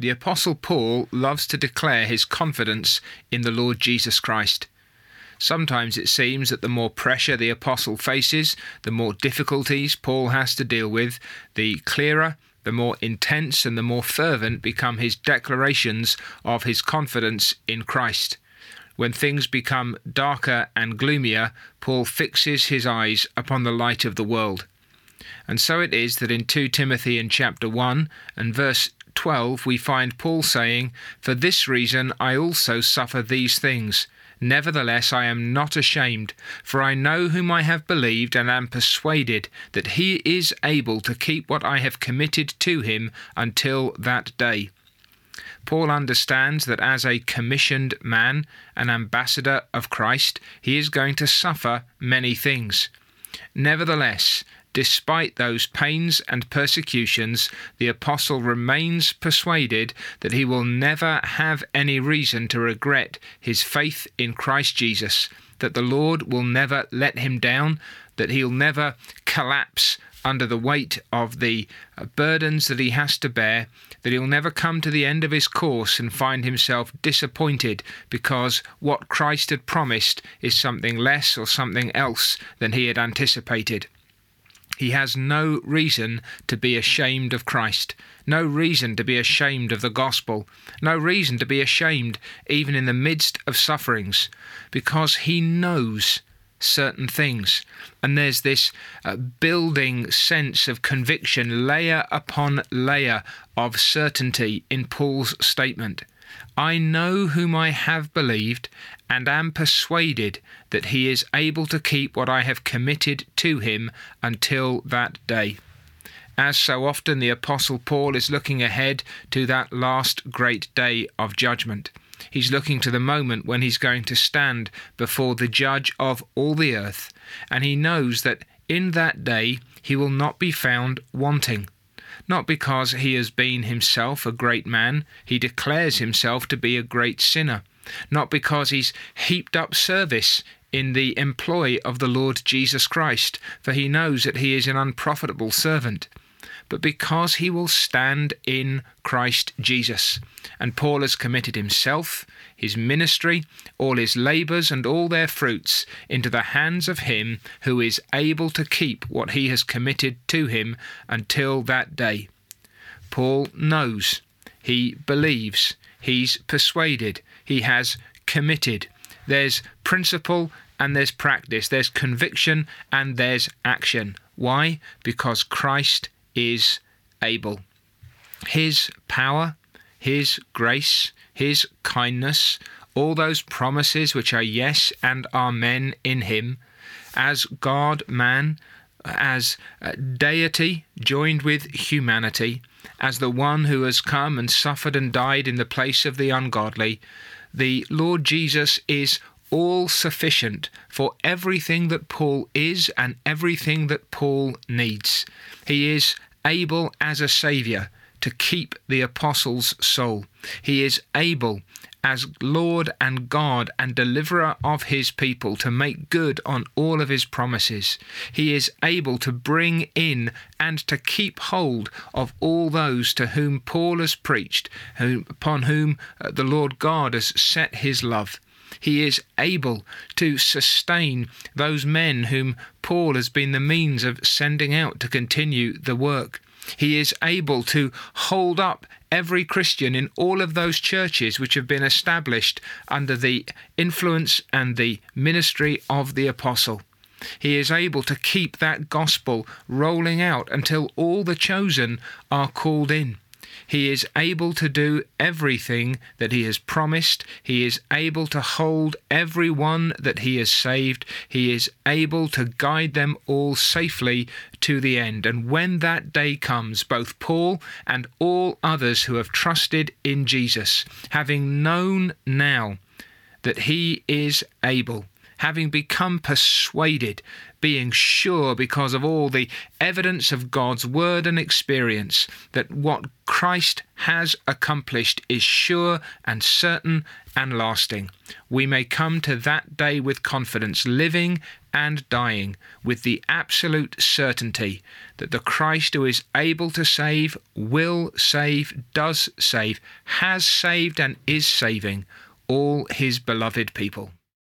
The Apostle Paul loves to declare his confidence in the Lord Jesus Christ. Sometimes it seems that the more pressure the apostle faces, the more difficulties Paul has to deal with, the clearer, the more intense, and the more fervent become his declarations of his confidence in Christ. When things become darker and gloomier, Paul fixes his eyes upon the light of the world. And so it is that in 2 Timothy in chapter 1 and verse 12, we find Paul saying, For this reason I also suffer these things. Nevertheless, I am not ashamed, for I know whom I have believed, and am persuaded that he is able to keep what I have committed to him until that day. Paul understands that as a commissioned man, an ambassador of Christ, he is going to suffer many things. Nevertheless, Despite those pains and persecutions, the apostle remains persuaded that he will never have any reason to regret his faith in Christ Jesus, that the Lord will never let him down, that he'll never collapse under the weight of the uh, burdens that he has to bear, that he'll never come to the end of his course and find himself disappointed because what Christ had promised is something less or something else than he had anticipated. He has no reason to be ashamed of Christ, no reason to be ashamed of the gospel, no reason to be ashamed even in the midst of sufferings, because he knows certain things. And there's this uh, building sense of conviction, layer upon layer of certainty in Paul's statement. I know whom I have believed, and am persuaded that he is able to keep what I have committed to him until that day. As so often, the Apostle Paul is looking ahead to that last great day of judgment. He's looking to the moment when he's going to stand before the judge of all the earth, and he knows that in that day he will not be found wanting. Not because he has been himself a great man, he declares himself to be a great sinner, not because he's heaped up service in the employ of the Lord Jesus Christ, for he knows that he is an unprofitable servant, but because he will stand in Christ Jesus. And Paul has committed himself, his ministry, all his labours, and all their fruits into the hands of him who is able to keep what he has committed to him until that day. Paul knows, he believes, he's persuaded, he has committed. There's principle and there's practice, there's conviction and there's action. Why? Because Christ is able. His power, His grace, His kindness, all those promises which are yes and amen in Him, as God man, as uh, deity joined with humanity, as the one who has come and suffered and died in the place of the ungodly, the Lord Jesus is all sufficient for everything that Paul is and everything that Paul needs. He is able as a Saviour to keep the apostle's soul. He is able as Lord and God and deliverer of his people to make good on all of his promises. He is able to bring in and to keep hold of all those to whom Paul has preached, upon whom uh, the Lord God has set his love. He is able to sustain those men whom Paul has been the means of sending out to continue the work. He is able to hold up every Christian in all of those churches which have been established under the influence and the ministry of the apostle. He is able to keep that gospel rolling out until all the chosen are called in. He is able to do everything that He has promised. He is able to hold every one that He has saved. He is able to guide them all safely to the end. And when that day comes, both Paul and all others who have trusted in Jesus, having known now that He is able, having become persuaded, being sure because of all the evidence of God's word and experience that what Christ has accomplished is sure and certain and lasting. We may come to that day with confidence, living and dying, with the absolute certainty that the Christ who is able to save, will save, does save, has saved, and is saving all his beloved people.